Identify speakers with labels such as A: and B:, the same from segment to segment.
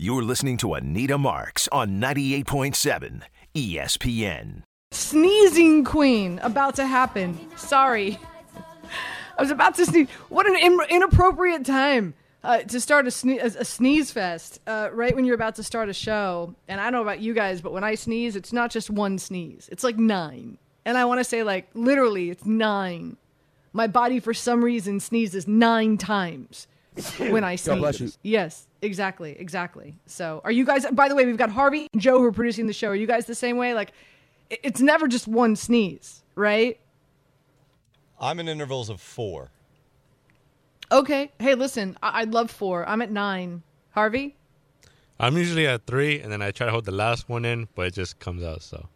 A: You're listening to Anita Marks on 98.7 ESPN.
B: Sneezing queen about to happen. Sorry. I was about to sneeze. What an in- inappropriate time uh, to start a, sne- a, a sneeze fest uh, right when you're about to start a show. And I don't know about you guys, but when I sneeze, it's not just one sneeze, it's like nine. And I want to say, like, literally, it's nine. My body, for some reason, sneezes nine times when I sneeze.
C: God bless you.
B: Yes, exactly, exactly. So, are you guys? By the way, we've got Harvey and Joe who are producing the show. Are you guys the same way? Like, it's never just one sneeze, right?
D: I'm in intervals of four.
B: Okay. Hey, listen, I- I'd love four. I'm at nine. Harvey?
E: I'm usually at three, and then I try to hold the last one in, but it just comes out. So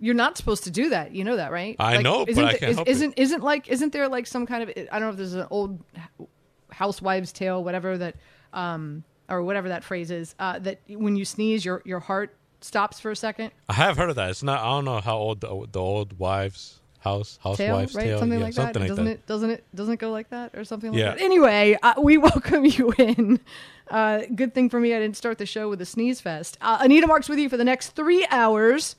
B: You're not supposed to do that. You know that, right?
E: I know, but
B: isn't
E: I
B: th-
E: can't
B: is,
E: help it.
B: isn't isn't like isn't there like some kind of I don't know if there's an old housewives tale, whatever that, um, or whatever that phrase is, uh, that when you sneeze, your your heart stops for a second.
E: I have heard of that. It's not. I don't know how old the, the old wives house housewives
B: right?
E: tale.
B: Something
E: yeah,
B: like
E: something
B: that.
E: like
B: doesn't
E: that.
B: it? Doesn't it? Doesn't it go like that or something like
E: Yeah.
B: that? Anyway, uh, we welcome you in. Uh, good thing for me, I didn't start the show with a sneeze fest. Uh, Anita Marks with you for the next three hours,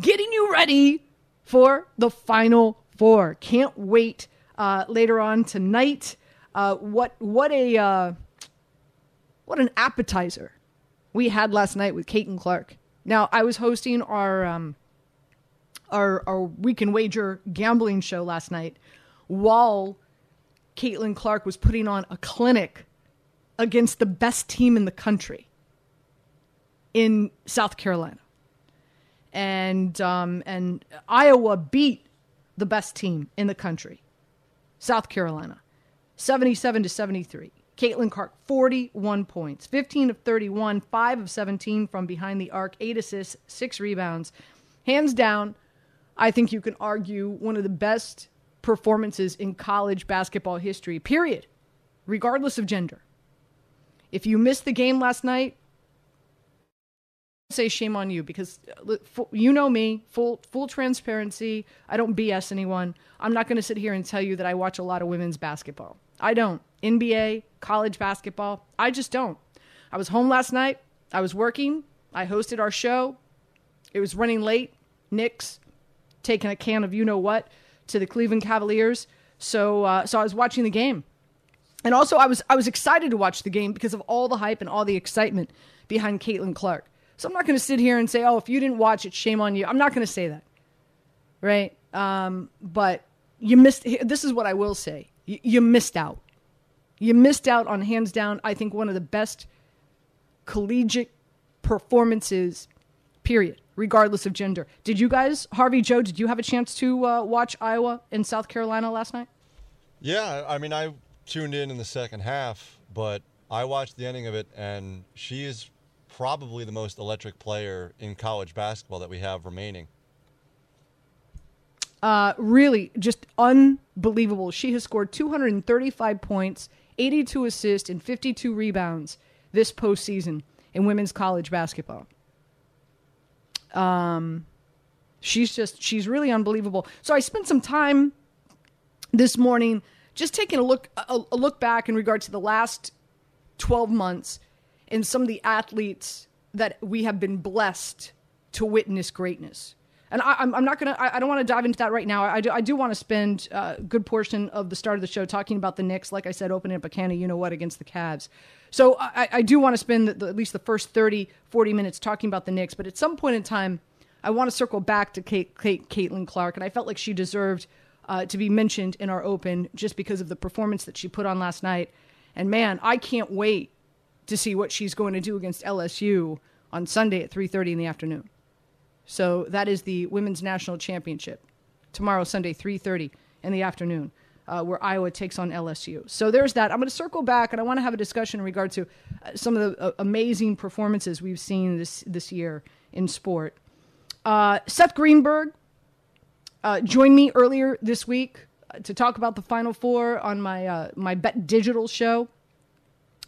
B: getting you ready for the final four. Can't wait uh, later on tonight. Uh, what what a uh, what an appetizer we had last night with Caitlin Clark. Now I was hosting our um, our our weekend wager gambling show last night while Caitlin Clark was putting on a clinic against the best team in the country in South Carolina. And um, and Iowa beat the best team in the country, South Carolina, 77 to 73. Caitlin Clark, 41 points, 15 of 31, 5 of 17 from behind the arc, 8 assists, 6 rebounds. Hands down, I think you can argue one of the best performances in college basketball history, period, regardless of gender. If you missed the game last night, say shame on you because uh, you know me, full full transparency. I don't BS anyone. I'm not going to sit here and tell you that I watch a lot of women's basketball. I don't. NBA, college basketball, I just don't. I was home last night. I was working. I hosted our show. It was running late. Knicks taking a can of you know what to the Cleveland Cavaliers. So uh, so I was watching the game. And also, I was I was excited to watch the game because of all the hype and all the excitement behind Caitlin Clark. So I'm not going to sit here and say, "Oh, if you didn't watch it, shame on you." I'm not going to say that, right? Um, but you missed. This is what I will say: you, you missed out. You missed out on hands down. I think one of the best collegiate performances. Period. Regardless of gender. Did you guys, Harvey, Joe? Did you have a chance to uh, watch Iowa and South Carolina last night?
D: Yeah, I mean, I tuned in in the second half, but I watched the ending of it, and she is probably the most electric player in college basketball that we have remaining.
B: Uh, really, just unbelievable. She has scored 235 points, 82 assists, and 52 rebounds this postseason in women's college basketball. Um, she's just she's really unbelievable. So I spent some time this morning just taking a look a, a look back in regard to the last 12 months and some of the athletes that we have been blessed to witness greatness. And I, I'm, I'm not gonna. I, I don't want to dive into that right now. I do. I do want to spend uh, a good portion of the start of the show talking about the Knicks. Like I said, opening up a can of you know what against the Cavs. So I, I do want to spend the, the, at least the first 30, 40 minutes talking about the Knicks. But at some point in time, I want to circle back to Kate, Kate, Caitlin Clark, and I felt like she deserved uh, to be mentioned in our open just because of the performance that she put on last night. And man, I can't wait to see what she's going to do against LSU on Sunday at 3:30 in the afternoon. So that is the women's national championship tomorrow, Sunday, 3:30 in the afternoon, uh, where Iowa takes on LSU. So there's that. I'm going to circle back, and I want to have a discussion in regard to uh, some of the uh, amazing performances we've seen this this year in sport. Uh, Seth Greenberg uh, joined me earlier this week uh, to talk about the Final Four on my my Bet Digital show.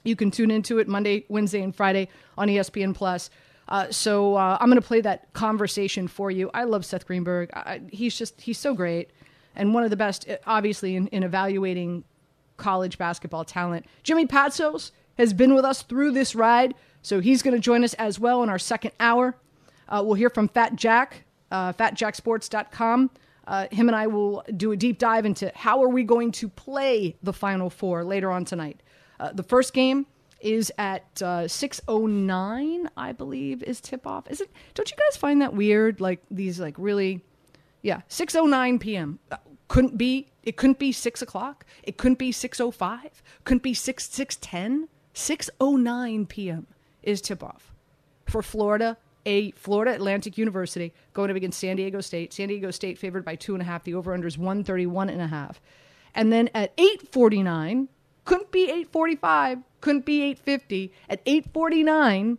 B: You can tune into it Monday, Wednesday, and Friday on ESPN Plus. Uh, so uh, I'm going to play that conversation for you. I love Seth Greenberg. I, he's just he's so great and one of the best, uh, obviously, in, in evaluating college basketball talent. Jimmy Patsos has been with us through this ride, so he's going to join us as well in our second hour. Uh, we'll hear from Fat Jack, uh, fatjacksports.com. Uh, him and I will do a deep dive into how are we going to play the Final Four later on tonight. The first game is at uh, 6.09, I believe, is tip-off. Is it? Don't you guys find that weird? Like, these, like, really... Yeah, 6.09 p.m. Uh, couldn't be... It couldn't be 6 o'clock. It couldn't be 6.05. Couldn't be 6, 6.10. 6.09 p.m. is tip-off for Florida a Florida Atlantic University going up against San Diego State. San Diego State favored by two and a half. The over under is 131 and a half. And then at 849, couldn't be 845, couldn't be 850. At 849,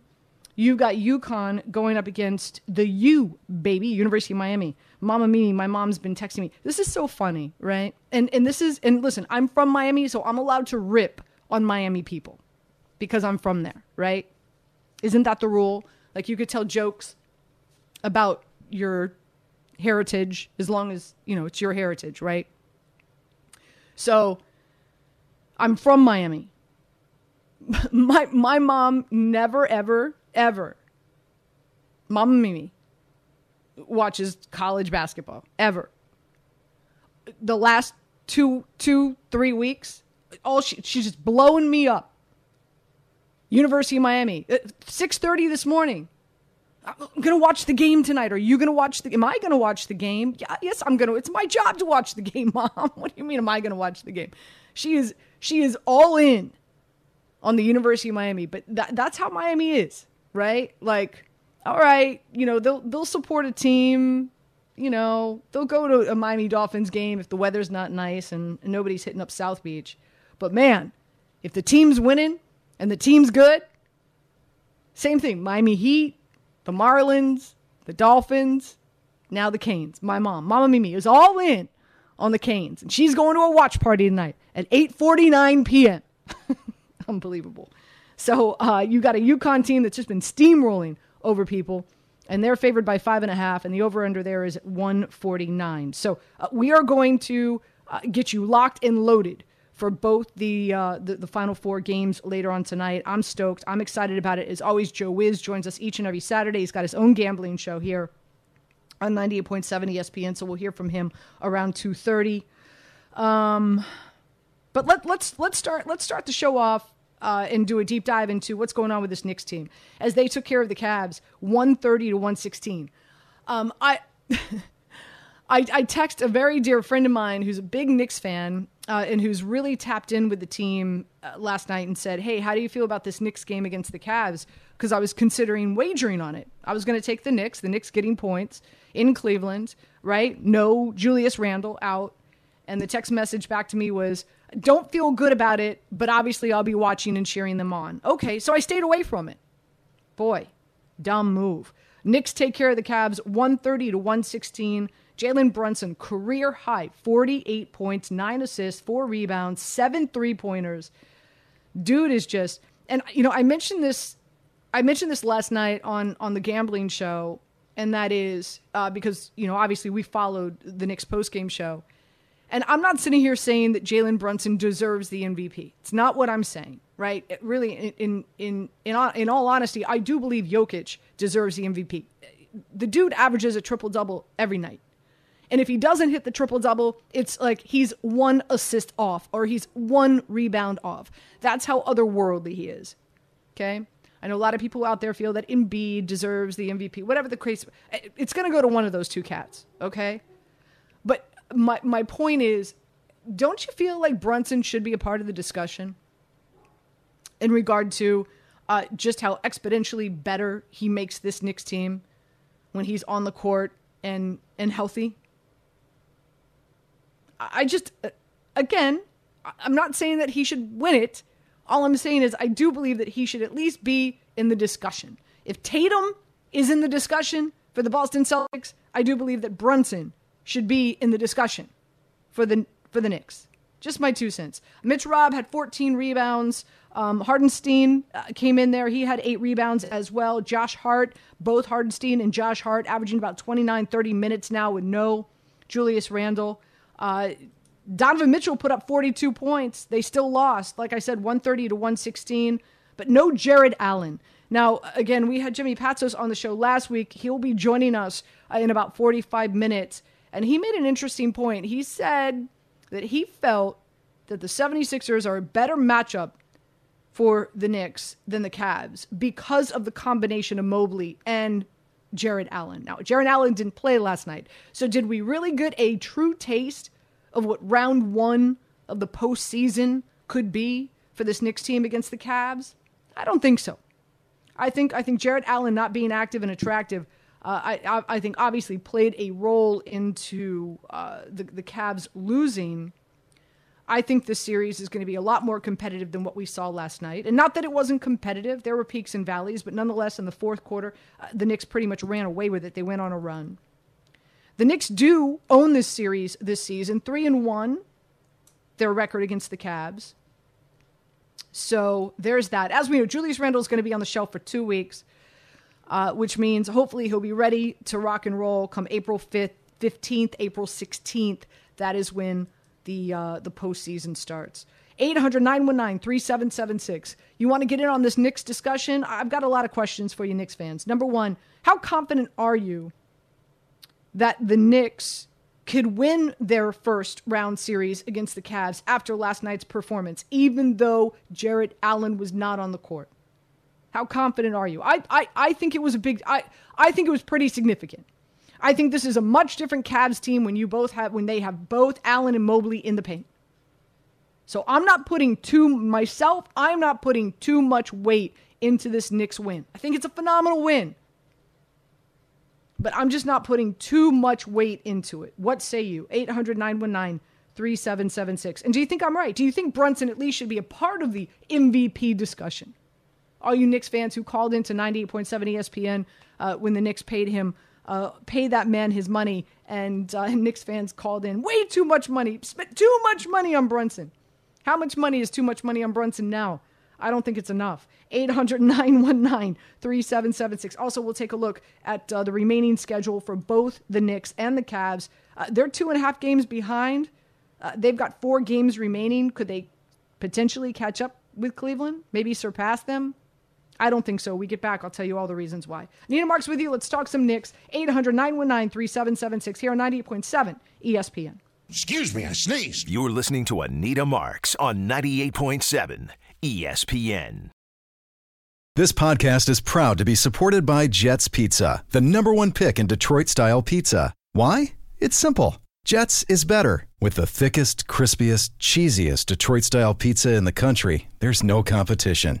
B: you've got UConn going up against the U, baby, University of Miami. Mama Mimi, my mom's been texting me. This is so funny, right? And and this is and listen, I'm from Miami, so I'm allowed to rip on Miami people because I'm from there, right? Isn't that the rule? Like you could tell jokes about your heritage as long as, you know, it's your heritage, right? So I'm from Miami. my my mom never ever ever Mama Mimi watches college basketball ever. The last two two three weeks, all she, she's just blowing me up University of Miami, uh, six thirty this morning. I'm gonna watch the game tonight. Are you gonna watch the? Am I gonna watch the game? Yeah, yes, I'm gonna. It's my job to watch the game, Mom. What do you mean? Am I gonna watch the game? She is. She is all in on the University of Miami. But that, that's how Miami is, right? Like, all right, you know, they'll they'll support a team. You know, they'll go to a Miami Dolphins game if the weather's not nice and, nobody's hitting up South Beach. But man, if the team's winning and the team's good, same thing. Miami Heat, the Marlins, the Dolphins, now the Canes. My mom, Mama Mimi, is all in on the Canes, and she's going to a watch party tonight at 8:49 p.m. Unbelievable. So uh, you got a UConn team that's just been steamrolling over people, and they're favored by five and a half, and the over/under there is 149. So uh, we are going to uh, get you locked and loaded for both the, uh, the, the final four games later on tonight. I'm stoked. I'm excited about it. As always, Joe Wiz joins us each and every Saturday. He's got his own gambling show here on 98.7 ESPN, so we'll hear from him around 2:30. Um, but let, let's let's start let's start the show off uh, and do a deep dive into what's going on with this Knicks team as they took care of the Cavs 130 to 116. Um, I. I, I text a very dear friend of mine who's a big Knicks fan uh, and who's really tapped in with the team uh, last night and said, Hey, how do you feel about this Knicks game against the Cavs? Because I was considering wagering on it. I was going to take the Knicks, the Knicks getting points in Cleveland, right? No Julius Randle out. And the text message back to me was, Don't feel good about it, but obviously I'll be watching and cheering them on. Okay, so I stayed away from it. Boy, dumb move. Knicks take care of the Cavs 130 to 116. Jalen Brunson, career high 48 points, nine assists, four rebounds, seven three pointers. Dude is just, and you know, I mentioned this, I mentioned this last night on on the gambling show, and that is uh, because you know, obviously we followed the Knicks post game show, and I'm not sitting here saying that Jalen Brunson deserves the MVP. It's not what I'm saying, right? It really, in in in in all honesty, I do believe Jokic deserves the MVP. The dude averages a triple double every night. And if he doesn't hit the triple double, it's like he's one assist off or he's one rebound off. That's how otherworldly he is. Okay? I know a lot of people out there feel that Embiid deserves the MVP, whatever the case. It's going to go to one of those two cats, okay? But my my point is, don't you feel like Brunson should be a part of the discussion in regard to uh, just how exponentially better he makes this Knicks team when he's on the court and and healthy? I just, uh, again, I'm not saying that he should win it. All I'm saying is I do believe that he should at least be in the discussion. If Tatum is in the discussion for the Boston Celtics, I do believe that Brunson should be in the discussion for the for the Knicks. Just my two cents. Mitch Robb had 14 rebounds. Um, Hartenstein uh, came in there. He had eight rebounds as well. Josh Hart, both Hartenstein and Josh Hart, averaging about 29, 30 minutes now with no Julius Randle. Uh, Donovan Mitchell put up 42 points. They still lost. Like I said, 130 to 116, but no Jarrett Allen. Now, again, we had Jimmy Patsos on the show last week. He'll be joining us uh, in about 45 minutes. And he made an interesting point. He said that he felt that the 76ers are a better matchup for the Knicks than the Cavs because of the combination of Mobley and Jarrett Allen. Now, Jarrett Allen didn't play last night. So, did we really get a true taste of what round one of the postseason could be for this Knicks team against the Cavs? I don't think so. I think I think Jarrett Allen not being active and attractive, uh, I, I, think obviously played a role into uh, the the Cavs losing. I think this series is going to be a lot more competitive than what we saw last night. And not that it wasn't competitive, there were peaks and valleys, but nonetheless, in the fourth quarter, uh, the Knicks pretty much ran away with it. They went on a run. The Knicks do own this series this season, three and one. Their record against the Cavs. So there's that. As we know, Julius Randle is going to be on the shelf for two weeks, uh, which means hopefully he'll be ready to rock and roll come April 5th, 15th, April 16th. That is when the uh, the postseason starts. 800 919 3776. You want to get in on this Knicks discussion? I've got a lot of questions for you, Knicks fans. Number one, how confident are you that the Knicks could win their first round series against the Cavs after last night's performance, even though Jarrett Allen was not on the court? How confident are you? I, I, I think it was a big I, I think it was pretty significant. I think this is a much different Cavs team when you both have when they have both Allen and Mobley in the paint. So I'm not putting too myself, I'm not putting too much weight into this Knicks win. I think it's a phenomenal win but I'm just not putting too much weight into it. What say you? 800 919 3776. And do you think I'm right? Do you think Brunson at least should be a part of the MVP discussion? All you Knicks fans who called into 98.7 ESPN uh, when the Knicks paid him, uh, pay that man his money, and uh, Knicks fans called in way too much money, spent too much money on Brunson. How much money is too much money on Brunson now? I don't think it's enough. 800 919 3776. Also, we'll take a look at uh, the remaining schedule for both the Knicks and the Cavs. Uh, they're two and a half games behind. Uh, they've got four games remaining. Could they potentially catch up with Cleveland? Maybe surpass them? I don't think so. We get back, I'll tell you all the reasons why. Nina Marks with you. Let's talk some Knicks. 800 919 3776 here on 98.7 ESPN.
A: Excuse me, I sneezed. You're listening to Anita Marks on 98.7 ESPN.
C: This podcast is proud to be supported by Jets Pizza, the number one pick in Detroit style pizza. Why? It's simple. Jets is better. With the thickest, crispiest, cheesiest Detroit style pizza in the country, there's no competition.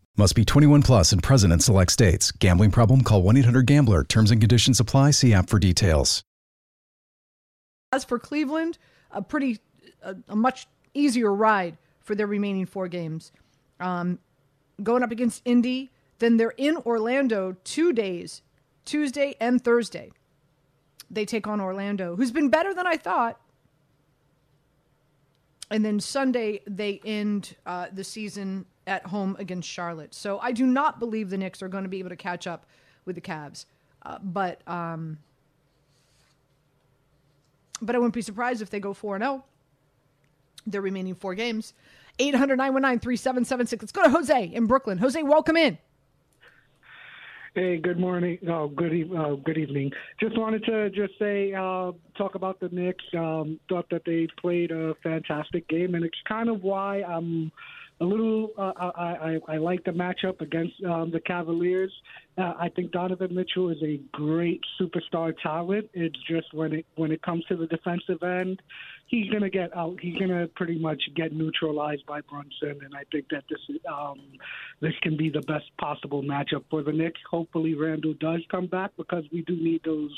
C: Must be 21 plus and present in select states. Gambling problem? Call 1 800 GAMBLER. Terms and conditions apply. See app for details.
B: As for Cleveland, a pretty, a, a much easier ride for their remaining four games. Um, going up against Indy, then they're in Orlando two days, Tuesday and Thursday. They take on Orlando, who's been better than I thought. And then Sunday, they end uh, the season at home against Charlotte. So I do not believe the Knicks are going to be able to catch up with the Cavs. Uh, but um, but I wouldn't be surprised if they go 4 0 their remaining four games. 800 919 3776. Let's go to Jose in Brooklyn. Jose, welcome in.
F: Hey, good morning. Oh, good e- uh, good evening. Just wanted to just say uh, talk about the Knicks. Um, thought that they played a fantastic game, and it's kind of why I'm a little. Uh, I, I I like the matchup against um, the Cavaliers. Uh, I think Donovan Mitchell is a great superstar talent. It's just when it when it comes to the defensive end, he's going to get out. He's going to pretty much get neutralized by Brunson, and I think that this um, this can be the best possible matchup for the Knicks. Hopefully, Randle does come back because we do need those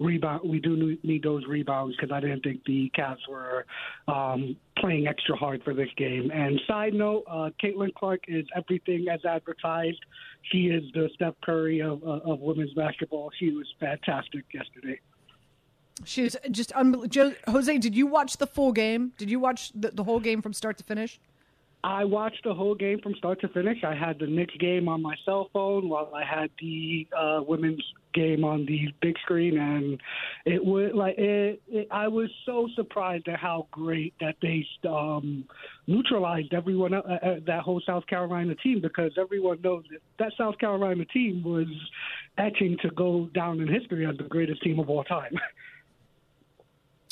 F: rebound. We do need those rebounds because I didn't think the Cavs were um, playing extra hard for this game. And side note, uh, Caitlin Clark is everything as advertised. She is the Steph Curry of, uh, of women's basketball. She was fantastic yesterday.
B: She was just unbelievable. Jose, did you watch the full game? Did you watch the, the whole game from start to finish?
F: I watched the whole game from start to finish. I had the Knicks game on my cell phone while I had the uh, women's game on the big screen, and it was like it, it, I was so surprised at how great that they um, neutralized everyone, uh, uh, that whole South Carolina team, because everyone knows that that South Carolina team was etching to go down in history as the greatest team of all time.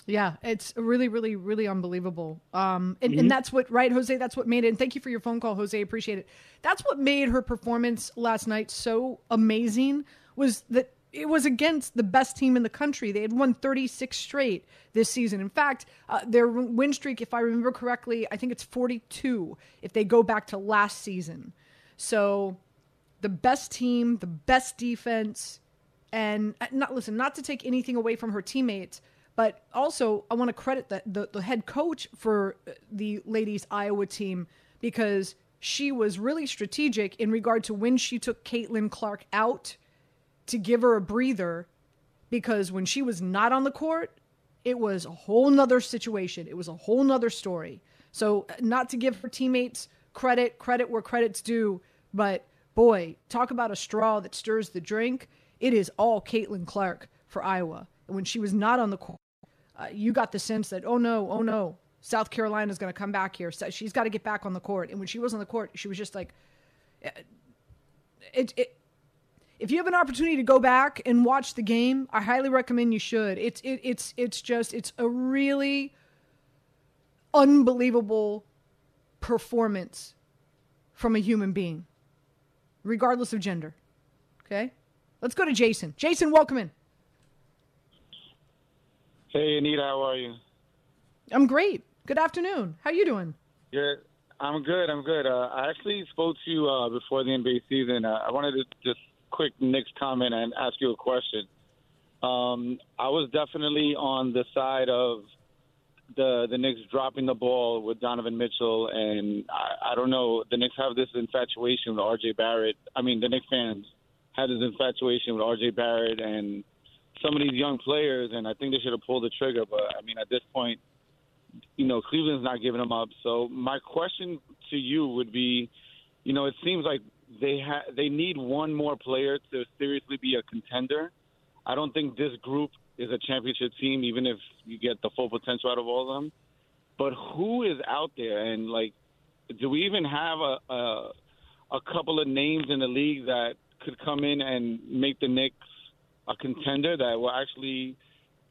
B: Yeah, it's really, really, really unbelievable. Um, and, mm-hmm. and that's what, right, Jose? That's what made it. And thank you for your phone call, Jose. Appreciate it. That's what made her performance last night so amazing. Was that it was against the best team in the country. They had won 36 straight this season. In fact, uh, their win streak, if I remember correctly, I think it's 42 if they go back to last season. So the best team, the best defense, and uh, not listen, not to take anything away from her teammates but also, I want to credit the, the, the head coach for uh, the ladies' Iowa team because she was really strategic in regard to when she took Caitlin Clark out to give her a breather because when she was not on the court, it was a whole nother situation. It was a whole nother story. So, uh, not to give her teammates credit, credit where credit's due, but boy, talk about a straw that stirs the drink. It is all Caitlin Clark for Iowa. When she was not on the court, uh, you got the sense that, oh no, oh no, South Carolina's going to come back here. So she's got to get back on the court. And when she was on the court, she was just like, uh, it, it, if you have an opportunity to go back and watch the game, I highly recommend you should. It's it, it's it's just it's a really unbelievable performance from a human being, regardless of gender. Okay, let's go to Jason. Jason, welcome in.
G: Hey, Anita, how are you?
B: I'm great. Good afternoon. How you doing?
G: Good. I'm good. I'm good. Uh, I actually spoke to you uh, before the NBA season. Uh, I wanted to just quick Knicks comment and ask you a question. Um, I was definitely on the side of the the Knicks dropping the ball with Donovan Mitchell, and I, I don't know. The Knicks have this infatuation with R.J. Barrett. I mean, the Knicks fans had this infatuation with R.J. Barrett and some of these young players, and I think they should have pulled the trigger. But I mean, at this point, you know, Cleveland's not giving them up. So my question to you would be, you know, it seems like they ha- they need one more player to seriously be a contender. I don't think this group is a championship team, even if you get the full potential out of all of them. But who is out there, and like, do we even have a a, a couple of names in the league that could come in and make the Knicks a contender that will actually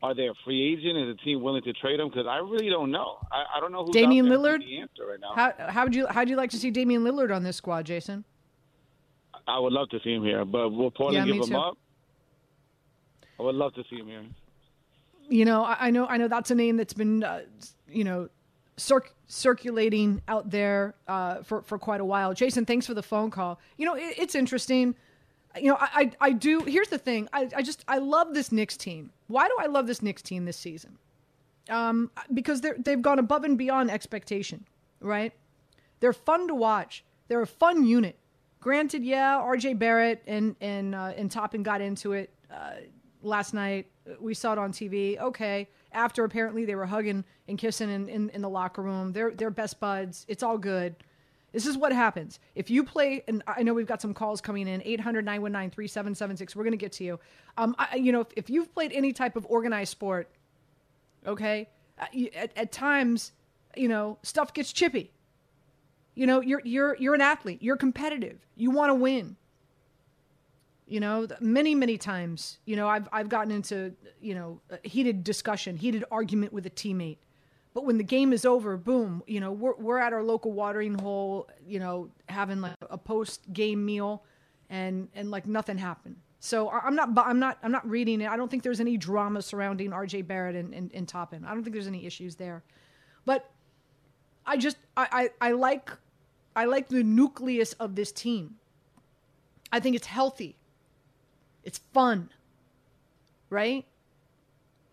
G: are they a free agent? Is the team willing to trade him? Because I really don't know. I, I don't know who's
B: Damian Lillard.
G: The answer right now.
B: How how would you how would you like to see Damian Lillard on this squad, Jason?
G: I would love to see him here, but will Portland yeah, give him too. up? I would love to see him here.
B: You know, I, I know, I know that's a name that's been, uh, you know, circ- circulating out there uh, for for quite a while. Jason, thanks for the phone call. You know, it, it's interesting you know, I, I, I do. Here's the thing. I, I just I love this Knicks team. Why do I love this Knicks team this season? Um, because they're they've gone above and beyond expectation. Right? They're fun to watch. They're a fun unit. Granted, yeah, R.J. Barrett and and uh, and Toppin got into it uh, last night. We saw it on TV. Okay, after apparently they were hugging and kissing in, in, in the locker room. They're they're best buds. It's all good. This is what happens. If you play, and I know we've got some calls coming in 800 919 3776. We're going to get to you. Um, I, you know, if, if, you've played any type of organized sport, okay, uh, at, at times, you know, stuff gets chippy. You know, you're, you're, you're an athlete, you're competitive, you want to win. You know, many, many times, you know, I've, I've gotten into, you know, heated discussion, heated argument with a teammate But when the game is over, boom, you know, we're, we're at our local watering hole, you know, having like a post game meal and, and like nothing happened. So I'm not, I'm not, I'm not reading it. I don't think there's any drama surrounding RJ Barrett and, and, and Toppin. I don't think there's any issues there. But I just, I, I, I like, I like the nucleus of this team. I think it's healthy. It's fun. Right?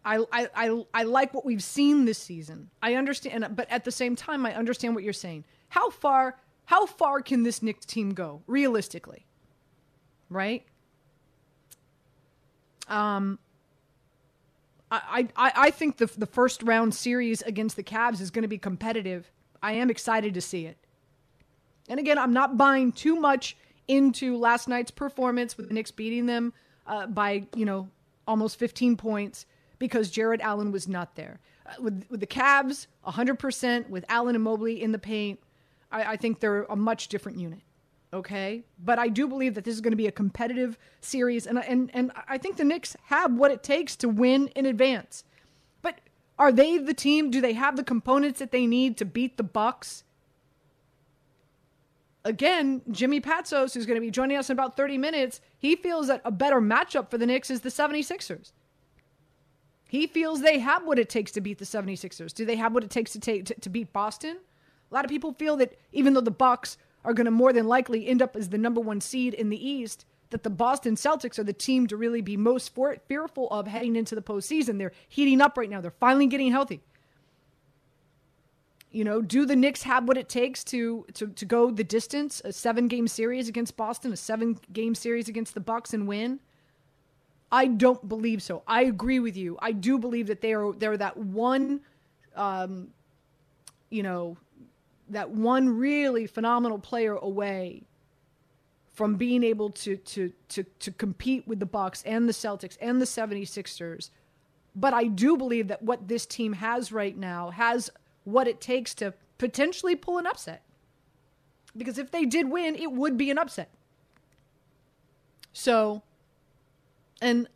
B: I, I, I, like what we've seen this season. I understand, but at the same time, I understand what you're saying. How far, how far can this Knicks team go realistically? Right? Um, I, I, I think the, the first round series against the Cavs is going to be competitive. I am excited to see it. And again, I'm not buying too much into last night's performance with the Knicks beating them uh, by, you know, almost 15 points because Jarrett Allen was not there. Uh, with, with the Cavs, 100%, with Allen and Mobley in the paint, I, I think they're a much different unit. Okay, but I do believe that this is going to be a competitive series, and and and I think the Knicks have what it takes to win in advance. But are they the team? Do they have the components that they need to beat the Bucks? Again, Jimmy Patsos, who's going to be joining us in about 30 minutes, he feels that a better matchup for the Knicks is the 76ers. He feels they have what it takes to beat the 76ers. Do they have what it takes to take to, to beat Boston? A lot of people feel that even though the Bucks are going to more than likely end up as the number 1 seed in the East, that the Boston Celtics are the team to really be most for- fearful of heading into the postseason. They're heating up right now. They're finally getting healthy. You know, do the Knicks have what it takes to to to go the distance? A seven game series against Boston, a seven game series against the Bucks, and win? I don't believe so. I agree with you. I do believe that they are they're that one, um, you know, that one really phenomenal player away from being able to to to to compete with the Bucks and the Celtics and the 76ers. But I do believe that what this team has right now has what it takes to potentially pull an upset. Because if they did win, it would be an upset. So and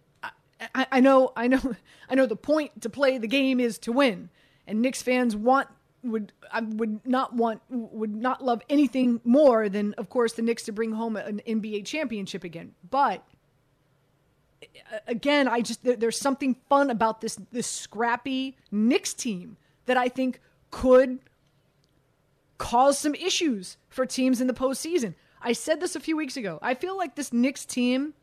B: I, I know, I know, I know. The point to play the game is to win, and Knicks fans want would I would not want would not love anything more than, of course, the Knicks to bring home an NBA championship again. But again, I just there's something fun about this this scrappy Knicks team that I think could cause some issues for teams in the postseason. I said this a few weeks ago. I feel like this Knicks team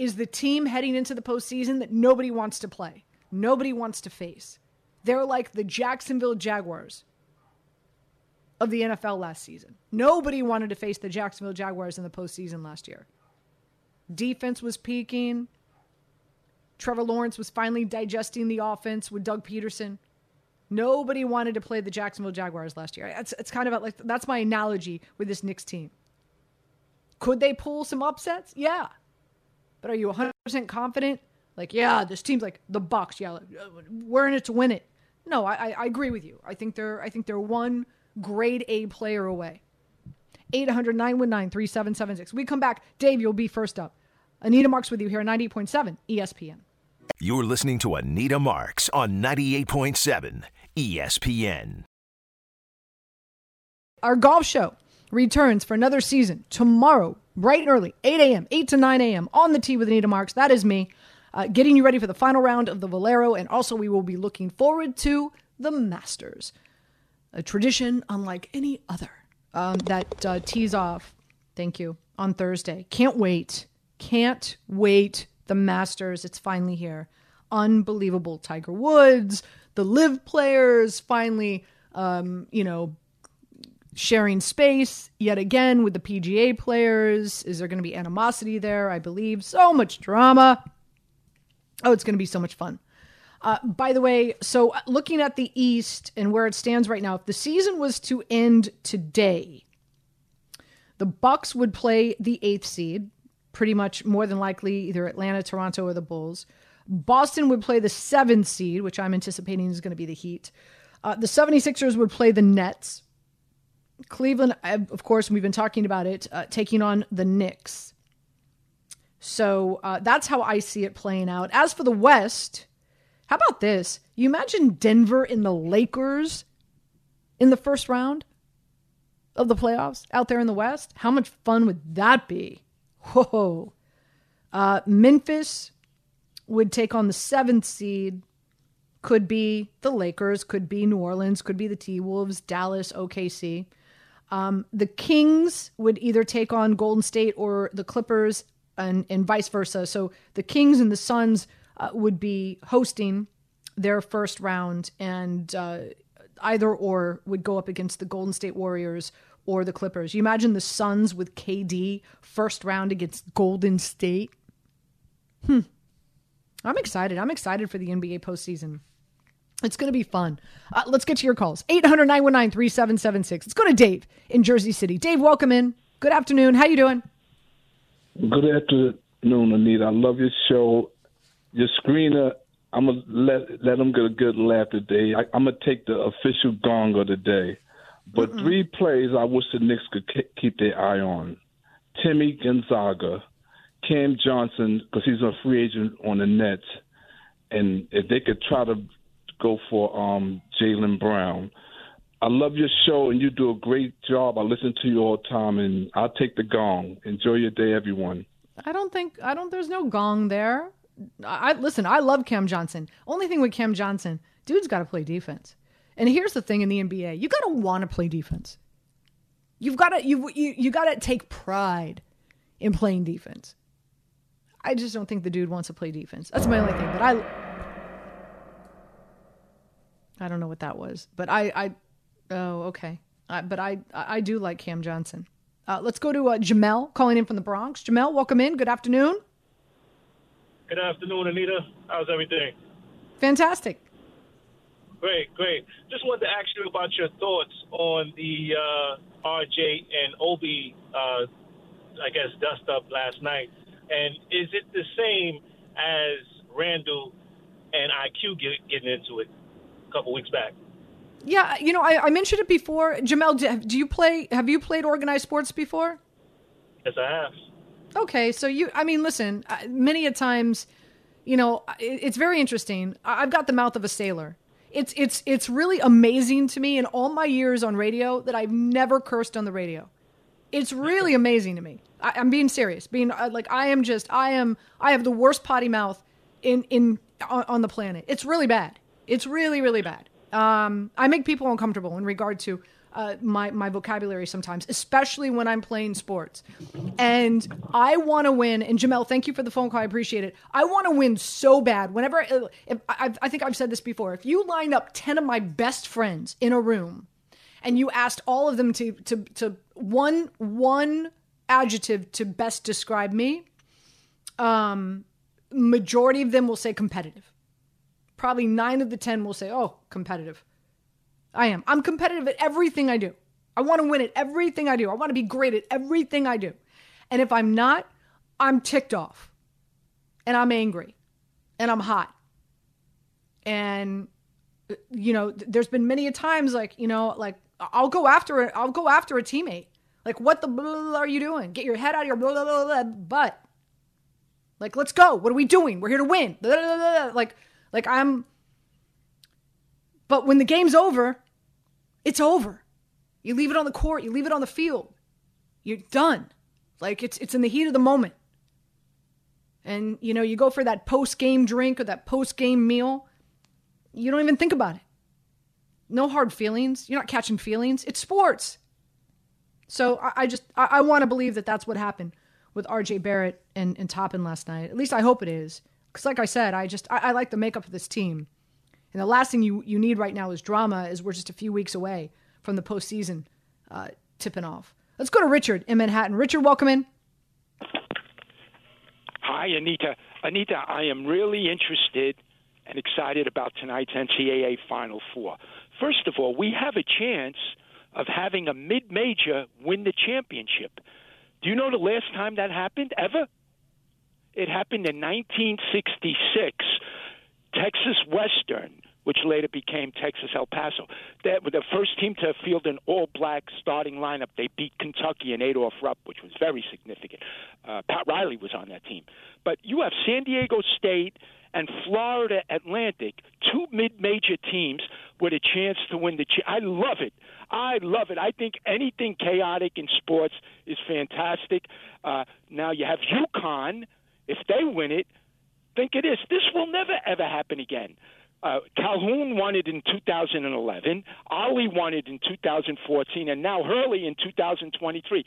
B: is the team heading into the postseason that nobody wants to play, nobody wants to face. They're like the Jacksonville Jaguars of the NFL last season. Nobody wanted to face the Jacksonville Jaguars in the postseason last year. Defense was peaking. Trevor Lawrence was finally digesting the offense with Doug Pederson. Nobody wanted to play the Jacksonville Jaguars last year. It's, it's kind of like that's my analogy with this Knicks team. Could they pull some upsets? Yeah. But are you 100% confident? Like, yeah, this team's like the Bucks. Yeah, we're in it to win it. No, I, I agree with you. I think they're I think they're one grade A player away. 800 919 3776. We come back. Dave, you'll be first up. Anita Marks with you here on 98.7 ESPN.
A: You're listening to Anita Marks on 98.7 ESPN.
B: Our golf show returns for another season tomorrow, bright and early, 8 a.m., 8 to 9 a.m. on the tee with Anita Marks. That is me, uh, getting you ready for the final round of the Valero. And also, we will be looking forward to the Masters, a tradition unlike any other um, that uh, tees off, thank you, on Thursday. Can't wait. Can't wait. The Masters, it's finally here. Unbelievable. Tiger Woods, the live players finally, um, you know, sharing space yet again with the PGA players. Is there going to be animosity there? I believe. So much drama. Oh, it's going to be so much fun. Uh, by the way, so uh, looking at the East and where it stands right now, if the season was to end today, the Bucks would play the eighth seed, pretty much more than likely either Atlanta, Toronto, or the Bulls. Boston would play the seventh seed, which I'm anticipating is going to be the Heat. Uh, the 76ers would play the Nets. Cleveland, of course, we've been talking about it, uh, taking on the Knicks. So uh, that's how I see it playing out. As for the West, How about this? You imagine Denver in the Lakers in the first round of the playoffs out there in the West? How much fun would that be? Whoa. Uh, Memphis would take on the seventh seed. Could be the Lakers, could be New Orleans, could be the T Wolves, Dallas, OKC. Um, the Kings would either take on Golden State or the Clippers, and, and vice versa. So the Kings and the Suns uh, would be hosting their first round, and uh, either or would go up against the Golden State Warriors or the Clippers. You imagine the Suns with KD first round against Golden State. Hmm. I'm excited. I'm excited for the NBA postseason. It's going to be fun. Uh, let's get to your calls. 800 919 3776. Let's go to Dave in Jersey City. Dave, welcome in. Good afternoon. How you doing?
H: Good afternoon, Anita. I love your show. Your screener, I'm going to let, let them get a good laugh today. I, I'm going to take the official gong of the day. But mm three plays I wish the Knicks could keep their eye on Timmy Gonzaga, Cam Johnson, because he's a free agent on the Nets. And if they could try to go for um, Jaylen Brown. I love your show, and you do a great job. I listen to you all the time, and I'll take the gong. Enjoy your day, everyone.
B: I don't think I don't. There's no gong there. I listen. I love Cam Johnson. Only thing with Cam Johnson, dude's got to play defense. And here's the thing in the NBA: you got to want to play defense. You've got to you you you got to take pride in playing defense. I just don't think the dude wants to play defense. That's my only thing. But I I don't know what that was, but I, I oh, okay. Uh, but I, I do like Cam Johnson. Uh, let's go to uh, Jamel calling in from the Bronx. Jamel, welcome in. Good afternoon.
I: Good afternoon, Anita. How's everything?
B: Fantastic.
I: Great, great. Just wanted to ask you about your thoughts on the uh, RJ and Obi, uh, I guess, dust up last night. And is it the same as Randle and IQ get, getting into it? A couple weeks back.
B: Yeah, you know, I, I mentioned it before. Jamel, do, do you play? Have you played organized sports before?
I: Yes, I have.
B: Okay, so you, I mean, listen, many a times, you know, it's very interesting. I've got the mouth of a sailor. It's it's it's really amazing to me in all my years on radio that I've never cursed on the radio. It's really amazing to me. I, am being serious. Being uh, like I am just I am I have the worst potty mouth in in on, on the planet. It's really bad. It's really, really bad. Um, I make people uncomfortable in regard to uh, my my vocabulary sometimes, especially when I'm playing sports. And I want to win. And Jamel, thank you for the phone call. I appreciate it. I want to win so bad. Whenever uh, if, I, I think I've said this before, if you line up ten of my best friends in a room, and you asked all of them to to to one one adjective to best describe me, um, majority of them will say competitive probably nine of the 10 will say, oh, competitive. I am. I'm competitive at everything I do. I want to win at everything I do. I want to be great at everything I do. And if I'm not, I'm ticked off and I'm angry and I'm hot. And, you know, there's been many a times like, you know, like I'll go after it. I'll go after a teammate. Like, what the blah, are you doing? Get your head out of your blah, blah, blah, blah, butt. Like, let's go. What are we doing? We're here to win. Blah, blah, blah, like, like I'm But when the game's over, it's over. You leave it on the court, you leave it on the field. You're done. Like it's it's in the heat of the moment. And you know, you go for that post-game drink or that post-game meal, you don't even think about it. No hard feelings. You're not catching feelings. It's sports. So I, I just I, I want to believe that that's what happened with R.J. Barrett and, and Toppin last night. At least I hope it is. Because, like I said, I just I, I, like the makeup of this team, and the last thing you you need right now is drama. As we're just a few weeks away from the postseason uh, tipping off. Let's go to Richard in Manhattan. Richard, welcome in.
J: Hi, Anita. Anita, I am really interested and excited about tonight's NCAA Final Four. First of all, we have a chance of having a mid-major win the championship. Do you know the last time that happened ever? It happened in 1966. Texas Western which later became Texas El Paso. They were the first team to field an all-black starting lineup. They beat Kentucky and Adolph Rupp, which was very significant. Uh, Pat Riley was on that team. But you have San Diego State and Florida Atlantic, two mid-major teams with a chance to win the. Ch- I love it. I love it. I think anything chaotic in sports is fantastic. Uh, now you have UConn. If they win it, think it is. This will never ever happen again. Uh, Calhoun won it in 2011. Ollie won it in 2014, and now Hurley in 2023.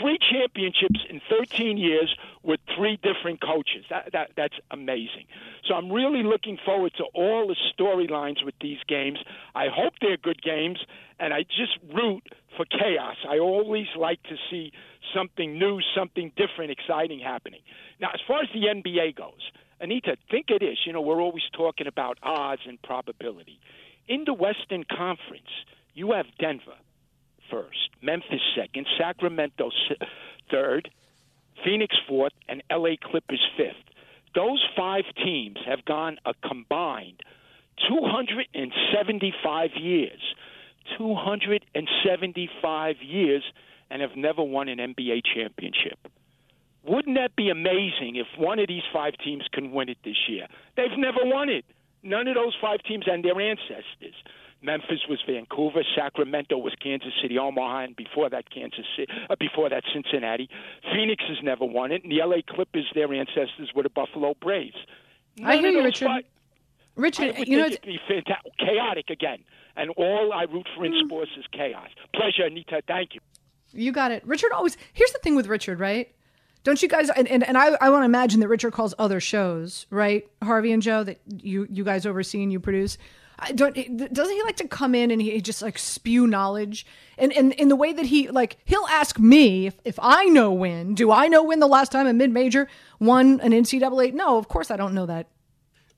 J: Three championships in 13 years with three different coaches. That, that, that's amazing. So I'm really looking forward to all the storylines with these games. I hope they're good games, and I just root for chaos. I always like to see something new, something different, exciting happening. Now, as far as the NBA goes, Anita, think it is. You know, we're always talking about odds and probability. In the Western Conference, you have Denver first, Memphis second, Sacramento third, Phoenix fourth, and LA Clippers fifth. Those five teams have gone a combined 275 years. 275 years and have never won an NBA championship. Wouldn't that be amazing if one of these five teams can win it this year? They've never won it. None of those five teams and their ancestors. Memphis was Vancouver, Sacramento was Kansas City, Omaha, and before that Kansas City, uh, before that Cincinnati. Phoenix has never won it, and the LA Clippers, their ancestors were the Buffalo Braves. None
B: I hear you,
J: Richard.
B: Five, Richard, you know,
J: it'd be fantastic, chaotic again, and all I root for in
B: Hmm.
J: sports is chaos. Pleasure, Anita. Thank you.
B: You got it. Richard always. Here's the thing with Richard, right? Don't you guys? And, and, and I, I want to imagine that Richard calls other shows, right? Harvey and Joe that you you guys oversee and you produce. I don't doesn't he like to come in and he just like spew knowledge and and in the way that he like he'll ask me if, if I know when do I know when the last time a mid major won an NCAA? No, of course I don't know that.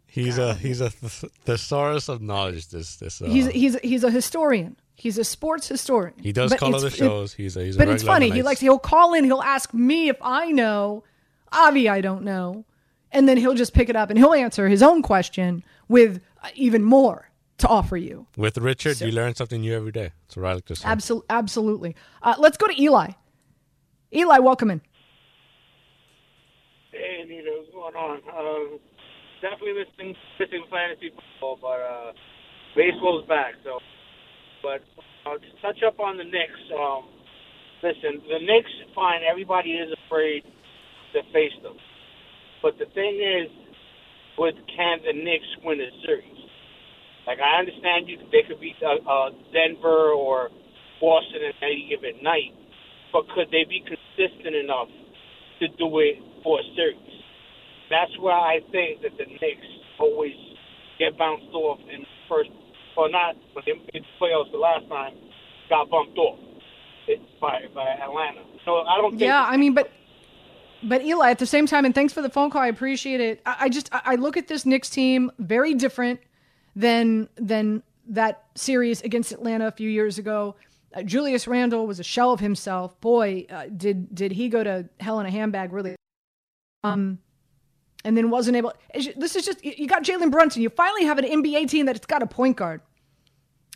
E: He's a he's a th- thesaurus of knowledge. This this uh,
B: He's he's he's a historian. He's a sports historian.
E: he does call
B: it's-
E: other shows. he's a he's a
B: but it's funny. He likes he'll call in. He'll ask me if I know. Avi, I don't know, and then he'll just pick it up and he'll answer his own question with uh, even more to offer you.
E: With Richard,
B: So-
E: you learn something new every day. That's what I like to say.
B: Absolutely, absolutely. Uh, let's go to Eli. Eli, welcome in.
K: Hey, Anita, what's going on? Um, definitely missing missing fantasy football, but uh, baseball's back. So, but uh, to touch up on the Knicks. Um, listen, the Knicks, fine. Everybody is afraid to face them, but the thing is, with can the Knicks win a series? Like I understand you, they could beat uh, uh, Denver or Boston in any given night, but could they be consistent enough to do it for a series? That's where I think that the Knicks always get bounced off in the first, or not, when they made the playoffs the last time, got bumped off by by Atlanta. So I don't think.
B: Yeah, I mean, but but Eli, at the same time, and thanks for the phone call. I appreciate it. I, I just I look at this Knicks team very different than than that series against Atlanta a few years ago. Uh, Julius Randle was a shell of himself. Boy, uh, did did he go to hell in a handbag? Really. Um, and then wasn't able. This is just you got Jalen Brunson. You finally have an NBA team that's got a point guard.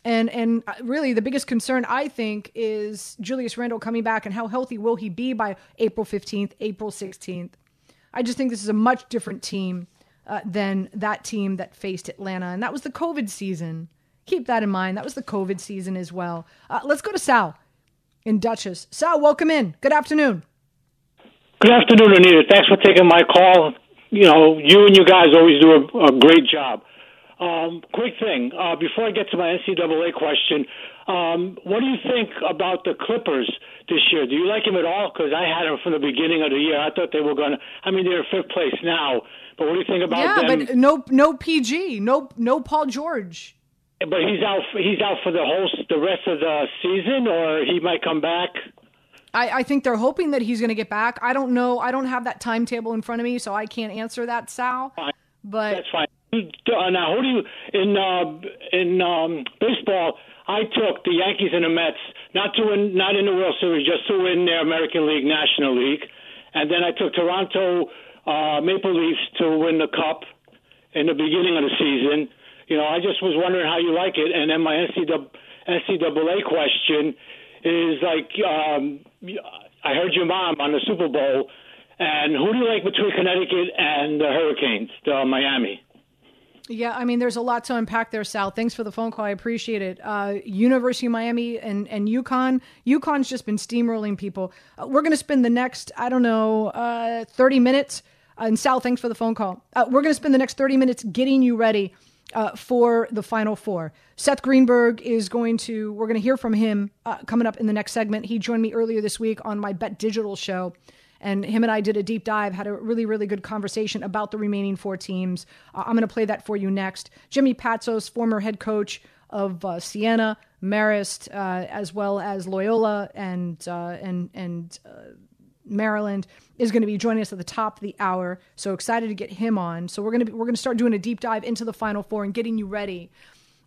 B: And and uh, really the biggest concern I think is Julius Randle coming back and how healthy will he be by April 15th, April 16th. I just think this is a much different team uh, than that team that faced Atlanta and that was the COVID season. Keep that in mind. That was the COVID season as well. Uh, let's go to Sal in Dutchess. Sal, welcome in. Good afternoon.
L: Good afternoon, Anita. Thanks for taking my call. You know, you and you guys always do a, a great job. Um, quick thing uh, before I get to my NCAA question, um, what do you think about the Clippers this year? Do you like them at all? Because I had them from the beginning of the year. I thought they were going to. I mean, they're fifth place now, but what do you think about
B: yeah,
L: them?
B: Yeah, but no no PG, no no Paul George.
L: But he's out. He's out for the whole the rest of the season, or he might come back.
B: I, I think they're hoping that he's going to get back. I don't know. I don't have that timetable in front of me, so I can't answer that, Sal. But
L: That's fine. Uh, now, who do you in uh, in um, baseball? I took the Yankees and the Mets not to win, not in the World Series, just to win their American League, National League, and then I took Toronto uh, Maple Leafs to win the Cup in the beginning of the season. You know, I just was wondering how you like it. And then my NCAA, NCAA question is like, um, I heard your mom on the Super Bowl, and who do you like between Connecticut and the Hurricanes, the Miami?
B: Yeah, I mean, there's a lot to unpack there, Sal. Thanks for the phone call. I appreciate it. Uh, University of Miami and, and UConn. UConn's just been steamrolling people. Uh, we're going to spend the next, I don't know, uh, 30 minutes. And Sal, thanks for the phone call. Uh, we're going to spend the next 30 minutes getting you ready uh, for the Final Four. Seth Greenberg is going to, we're going to hear from him coming up in the next segment. He joined me earlier this week on my Bet Digital show and him and I did a deep dive, had a really, really good conversation about the remaining four teams. Uh, I'm going to play that for you next. Jimmy Patsos, former head coach of uh, Siena, Marist, uh, as well as Loyola and uh, and and uh, Maryland, is going to be joining us at the top of the hour. So excited to get him on. So we're going to be, we're going to start doing a deep dive into the Final Four and getting you ready.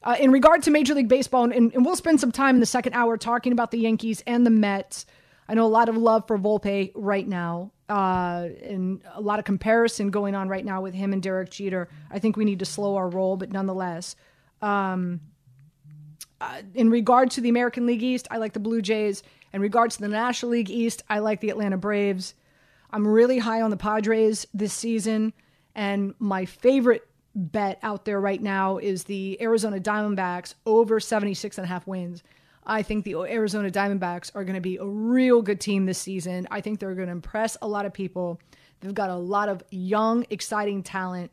B: Uh, in regard to Major League Baseball, and, and, we'll spend some time in the second hour talking about the Yankees and the Mets. I know a lot of love for Volpe right now, uh, and a lot of comparison going on right now with him and Derek Jeter. I think we need to slow our roll, but nonetheless. Um, uh, in regard to the American League East, I like the Blue Jays. In regards to the National League East, I like the Atlanta Braves. I'm really high on the Padres this season, and my favorite bet out there right now is the Arizona Diamondbacks over 76 and a half wins. I think the Arizona Diamondbacks are going to be a real good team this season. I think they're going to impress a lot of people. They've got a lot of young, exciting talent,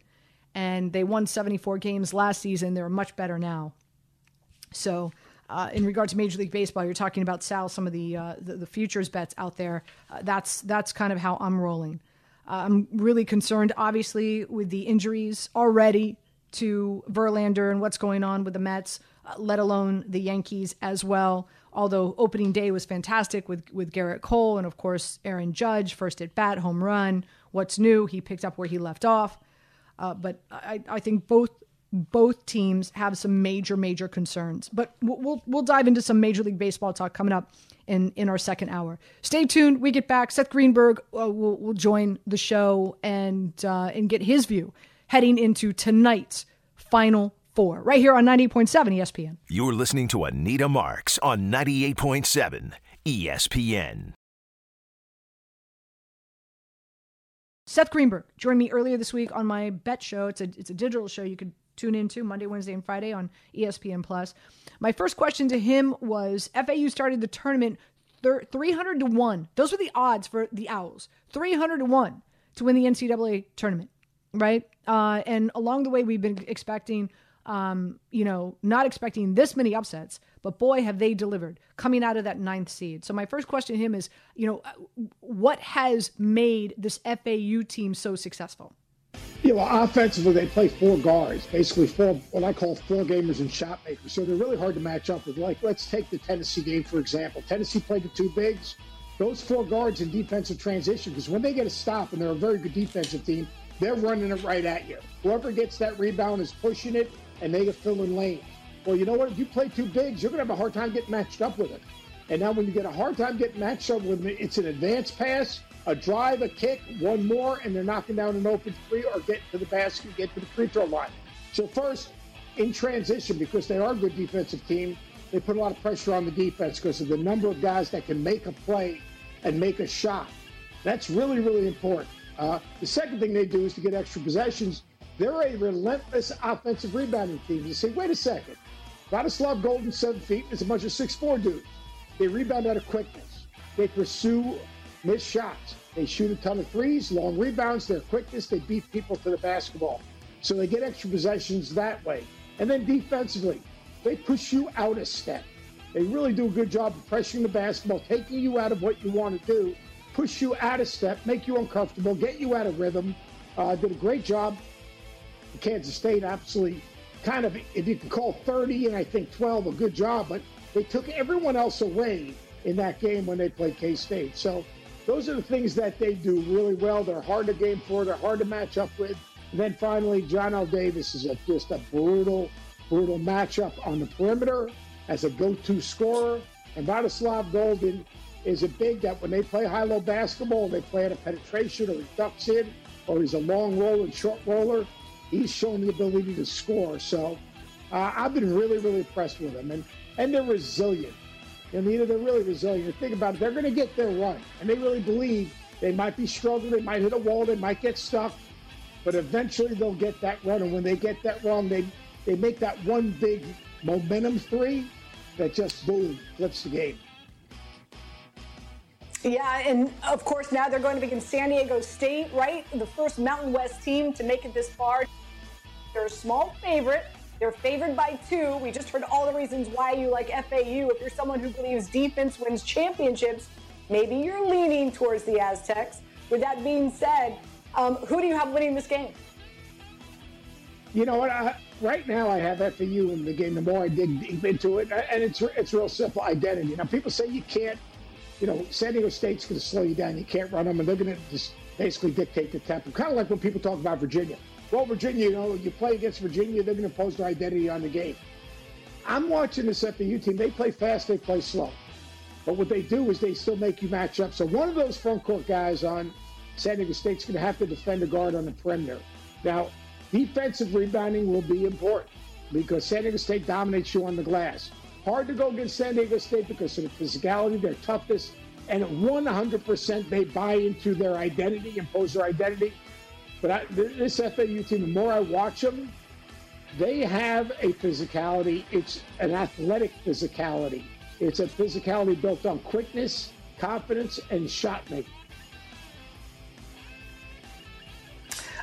B: and they won 74 games last season. They're much better now. So, uh, in regard to Major League Baseball, you're talking about Sal, some of the uh, the, the, futures bets out there. Uh, that's that's kind of how I'm rolling. Uh, I'm really concerned, obviously, with the injuries already to Verlander and what's going on with the Mets uh, let alone the Yankees as well. Although opening day was fantastic with with Gerrit Cole and of course Aaron Judge, first at bat, home run. What's new? He picked up where he left off. But I, I think both both teams have some major major concerns. But we'll, we'll, dive into some Major League Baseball talk coming up in in our second hour. Stay tuned. We get back. Seth Greenberg uh, will will join the show and uh, and get his view heading into tonight's final four, right here on 98.7 ESPN.
A: You're listening to Anita Marks on 98.7 ESPN.
B: Seth Greenberg joined me earlier this week on my bet show. It's a it's a digital show you could tune into Monday, Wednesday, and Friday on ESPN Plus. My first question to him was: FAU started the tournament three hundred to one. Those were the odds for the Owls. Three hundred to one to win the NCAA tournament, right? Uh, and along the way, we've been expecting um, you know, not expecting this many upsets, but boy, have they delivered coming out of that ninth seed. So my first question to him is, you know, what has made this FAU team so successful?
M: Yeah, well, offensively, they play four guards, basically four, what I call four gamers and shot makers. So they're really hard to match up with. Like, let's take the Tennessee game, for example. Tennessee played the two bigs. Those four guards in defensive transition, because when they get a stop and they're a very good defensive team, they're running it right at you. Whoever gets that rebound is pushing it and they get filling lanes. Well, you know what? If you play two bigs, you're going to have a hard time getting matched up with it. And now when you get a hard time getting matched up with it, it's an advanced pass, a drive, a kick, one more, and they're knocking down an open three or getting to the basket, get to the free throw line. So first, in transition, because they are a good defensive team, they put a lot of pressure on the defense because of the number of guys that can make a play and make a shot. That's really, really important. Uh, the second thing they do is to get extra possessions they're a relentless offensive rebounding team. You say, wait a second. Vladislav Goldin, seven feet, is a bunch of six-four dudes. They rebound out of quickness. They pursue missed shots. They shoot a ton of threes, long rebounds, their quickness, they beat people to the basketball. So they get extra possessions that way. And then defensively, they push you out a step. They really do a good job of pressuring the basketball, taking you out of what you want to do, push you out of step, make you uncomfortable, get you out of rhythm. Uh, did a great job Kansas State absolutely kind of, if you can call 30 and I think 12 a good job, but they took everyone else away in that game when they played K State. So those are the things that they do really well. They're hard to game for, they're hard to match up with. And then finally, Johnell Davis is a, just a brutal, brutal matchup on the perimeter as a go to scorer. And Vladislav Goldin is a big that when they play high low basketball, they play at a penetration or he ducks in or he's a long roller, short roller he's shown the ability to score. So Uh, I've been really, really impressed with him. and and they're resilient. And you know, they're really resilient. Think about it; they're going to get their run, and they really believe they might be struggling, they might hit a wall, they might get stuck, but eventually they'll get that run. And when they get that run, they they make that one big momentum three that just boom flips the game.
B: Yeah, and of course now they're going to be in San Diego State, right? The first Mountain West team to make it this far. They're a small favorite. They're favored by two. We just heard all the reasons why you like FAU. If you're someone who believes defense wins championships, maybe you're leaning towards the Aztecs. With that being said, um, who do you have winning this game?
M: You know what? I, right now, I have FAU in the game. The more I dig deep into it, and it's it's real simple identity. Now, people say you can't. You know, San Diego State's going to slow you down. You can't run them, and they're going to just basically dictate the tempo. Kind of like when people talk about Virginia. Well, Virginia, you know, you play against Virginia, they're going to impose their identity on the game. I'm watching this FAU team. They play fast, they play slow. But what they do is they still make you match up. So one of those front court guys on San Diego State's going to have to defend a guard on the perimeter. Now, defensive rebounding will be important because San Diego State dominates you on the glass. Hard to go against San Diego State because of the physicality, their toughness, and 100% they buy into their identity, impose their identity. But I, this FAU team, the more I watch them, they have a physicality. It's an athletic physicality. It's a physicality built on quickness, confidence, and shot making.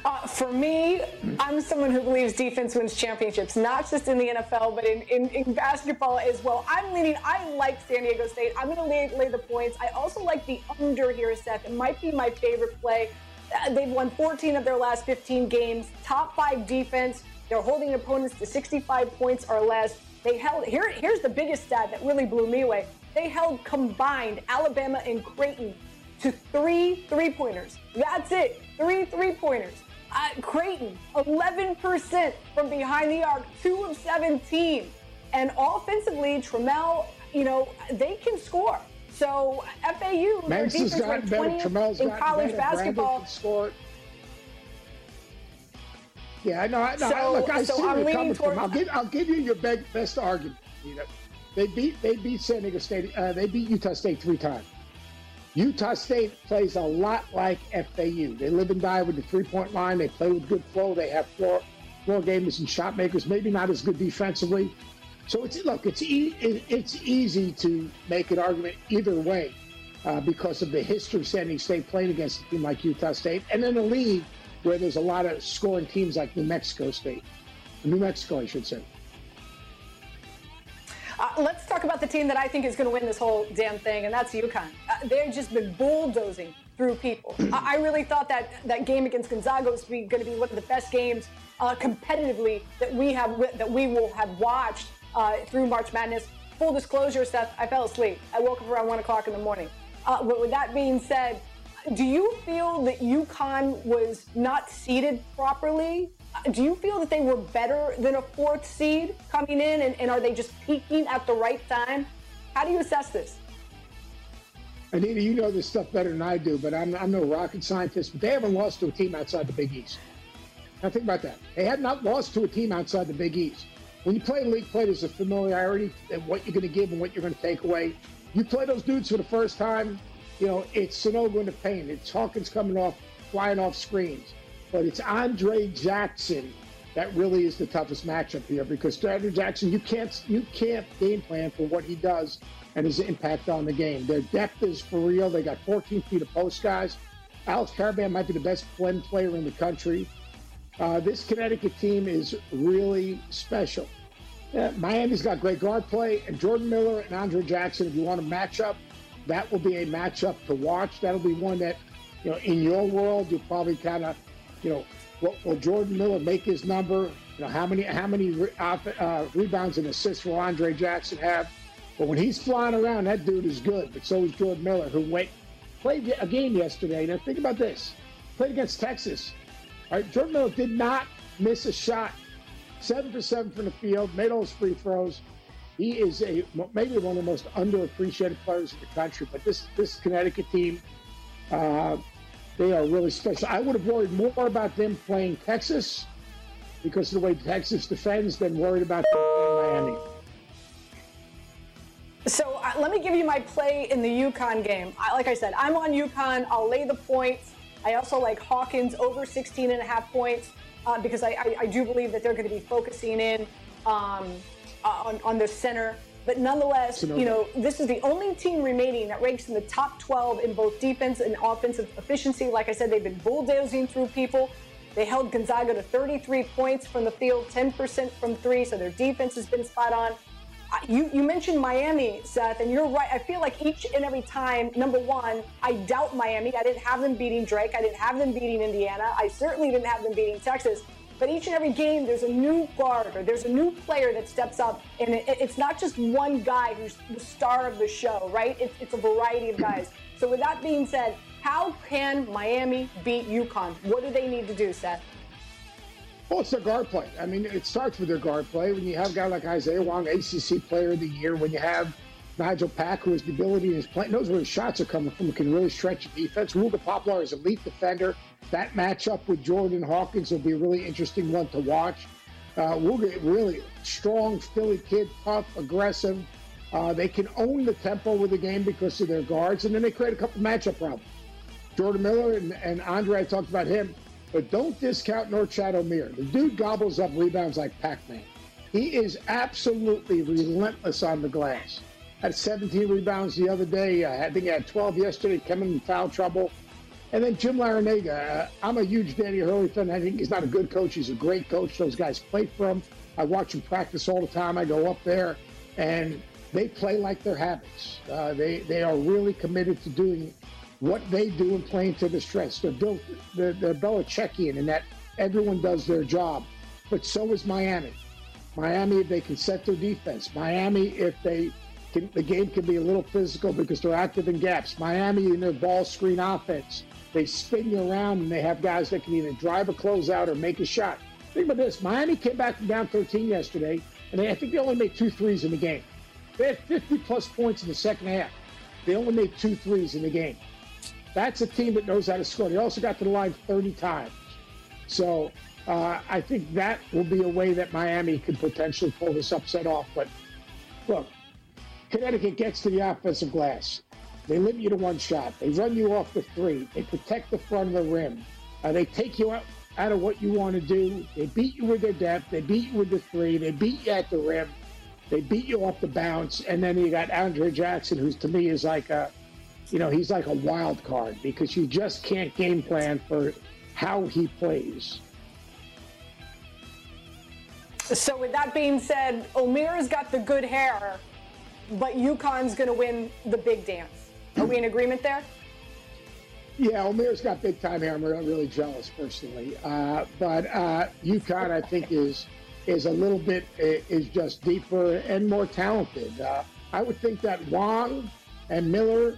B: Uh, for me, I'm someone who believes defense wins championships, not just in the NFL, but in, in, in basketball as well. I'm leaning, I like San Diego State. I'm going to lay, lay the points. I also like the under here, Seth. It might be my favorite play. Uh, they've won 14 of their last 15 games, top five defense. They're holding opponents to 65 points or less. They held, here, here's the biggest stat that really blew me away. They held combined Alabama and Creighton to three three pointers. That's it, three three pointers. Uh, Creighton, 11% from behind the arc, 2 of 17. And offensively, Trammell, you know, they can score. So FAU, their defense ranked 20th in college basketball.
M: Yeah, no, no.
B: So-
M: look, I
B: so
M: see
B: I'm
M: where you're coming from.
B: toward-
M: I'll give, I'll give you your big, best argument. You know, they beat they beat San Diego State. Uh, they beat Utah State three times. Utah State plays a lot like FAU. They live and die with the three point line. They play with good flow. They have floor floor gamers and shot makers. Maybe not as good defensively. So it's look, it's e- it's easy to make an argument either way uh, because of the history of San Diego State playing against a team like Utah State, and in a league where there's a lot of scoring teams like New Mexico State, New Mexico, I should say.
B: Uh, let's talk about the team that I think is going to win this whole damn thing, and that's UConn. Uh, they've just been bulldozing through people. I, I really thought that that game against Gonzaga was going to be one of the best games uh, competitively that we have that we will have watched uh, through March Madness. Full disclosure, Seth, I fell asleep. I woke up around one o'clock in the morning. Uh, but with that being said, do you feel that UConn was not seeded properly? Uh, Do you feel that they were better than a fourth seed coming in, and, and are they just peaking at the right time? How do you assess this?
M: Anita, you know this stuff better than I do, but I'm, I'm no rocket scientist. They haven't lost to a team outside the Big East. Now think about that. They have not lost to a team outside the Big East. When you play league play, there's a familiarity and what you're going to give and what you're going to take away. You play those dudes for the first time, you know, it's Sanogo into pain. It's Hawkins coming off, flying off screens. But it's Andre Jackson that really is the toughest matchup here because Andre Jackson, you can't you can't game plan for what he does and his impact on the game. Their depth is for real. They got 14 feet of post guys. Alex Karaban might be the best blend player in the country. Uh, this Connecticut team is really special. Yeah, Miami's got great guard play, and Jordan Miller and Andre Jackson. If you want to match up, that will be a matchup to watch. That'll be one that, you know, in your world, you'll probably kind of, you know, will, will Jordan Miller make his number? You know, how many how many re, uh, rebounds and assists will Andre Jackson have? But when he's flying around, that dude is good. But so is Jordan Miller, who went played a game yesterday. Now think about this: played against Texas. All right, Jordan Miller did not miss a shot. Seven for seven from the field, made all his free throws. He is a maybe one of the most underappreciated players in the country. But this this Connecticut team, uh, they are really special. I would have worried more about them playing Texas because of the way Texas defends than worried about Miami.
N: So uh, let me give you my play in the UConn game. I, like I said, I'm on UConn. I'll lay the points. I also like Hawkins over 16 and a half points uh, because I, I, I, do believe that they're going to be focusing in um, on, on the center. But nonetheless, you know, this is the only team remaining that ranks in the top 12 in both defense and offensive efficiency. Like I said, they've been bulldozing through people. They held Gonzaga to 33 points from the field, 10% from three, so their defense has been spot on. You, you mentioned Miami, Seth, and you're right. I feel like each and every time, number one, I doubt Miami. I didn't have them beating Drake. I didn't have them beating Indiana. I certainly didn't have them beating Texas. But each and every game, there's a new guard or there's a new player that steps up, and it, it's not just one guy who's the star of the show, right? It's, it's a variety of guys. So with that being said, how can Miami beat UConn? What do they need to do, Seth?
M: Well, it's their guard play. I mean, it starts with their guard play. When you have a guy like Isaiah Wong, ACC Player of the Year, when you have Nigel Pack, who has the ability in his play, knows where his shots are coming from, can really stretch the defense. Wooga Poplar is elite defender. That matchup with Jordan Hawkins will be a really interesting one to watch. Uh, Wooga, really strong Philly kid, tough, aggressive. Uh, they can own the tempo with the game because of their guards, and then they create a couple matchup problems. Jordan Miller and, and Andre, I talked about him, but don't discount Norchad Omier. The dude gobbles up rebounds like Pac-Man. He is absolutely relentless on the glass had 17 rebounds the other day. I think he had 12 yesterday, coming in foul trouble. And then Jim Larrañaga. Uh, I'm a huge Danny Hurley fan. I think he's not a good coach. He's a great coach. Those guys play for him. I watch them practice all the time. I go up there, and they play like their habits. Uh, they they are really committed to doing what they do and playing to the strengths. They're built. They're, they're Belichickian in that everyone does their job, but so is Miami. Miami, if they can set their defense. Miami, if they can, the game can be a little physical because they're active in gaps. Miami in their ball screen offense, they spin you around and they have guys that can either drive a closeout or make a shot. Think about this: Miami came back from down 13 yesterday, and they, I think they only made two threes in the game. They had 50 plus points in the second half. They only made two threes in the game. That's a team that knows how to score. They also got to the line 30 times. So uh, I think that will be a way that Miami could potentially pull this upset off. But look, Connecticut gets to the offensive glass. They limit you to one shot. They run you off the three. They protect the front of the rim. Uh, they take you out, out of what you want to do. They beat you with their depth. They beat you with the three. They beat you at the rim. They beat you off the bounce. And then you got Andre Jackson, who's to me is like a, you know, he's like a wild card because you just can't game plan for how he plays.
N: So, with that being said, Omier's got the good hair but UConn's going to win the big dance. Are we in agreement there?
M: Yeah, Omier's got big time hair. I'm really jealous personally, uh, but uh, UConn I think is is a little bit is just deeper and more talented. Uh, I would think that Wong and Miller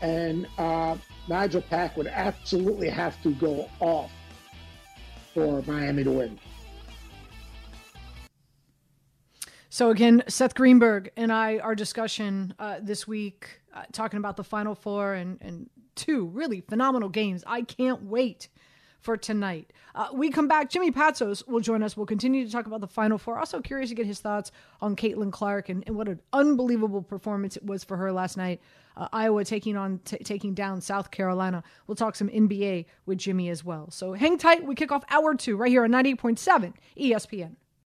M: and uh, Nigel Pack would absolutely have to go off for Miami to win.
B: So again, Seth Greenberg and I, our discussion uh, this week, uh, talking about the Final Four and and two really phenomenal games. I can't wait for tonight. Uh, we come back. Jimmy Patsos will join us. We'll continue to talk about the Final Four. Also curious to get his thoughts on Caitlin Clark and, and what an unbelievable performance it was for her last night. Uh, Iowa taking on t- taking down South Carolina. We'll talk some NBA with Jimmy as well. So hang tight. We kick off hour two right here on 98.7 ESPN.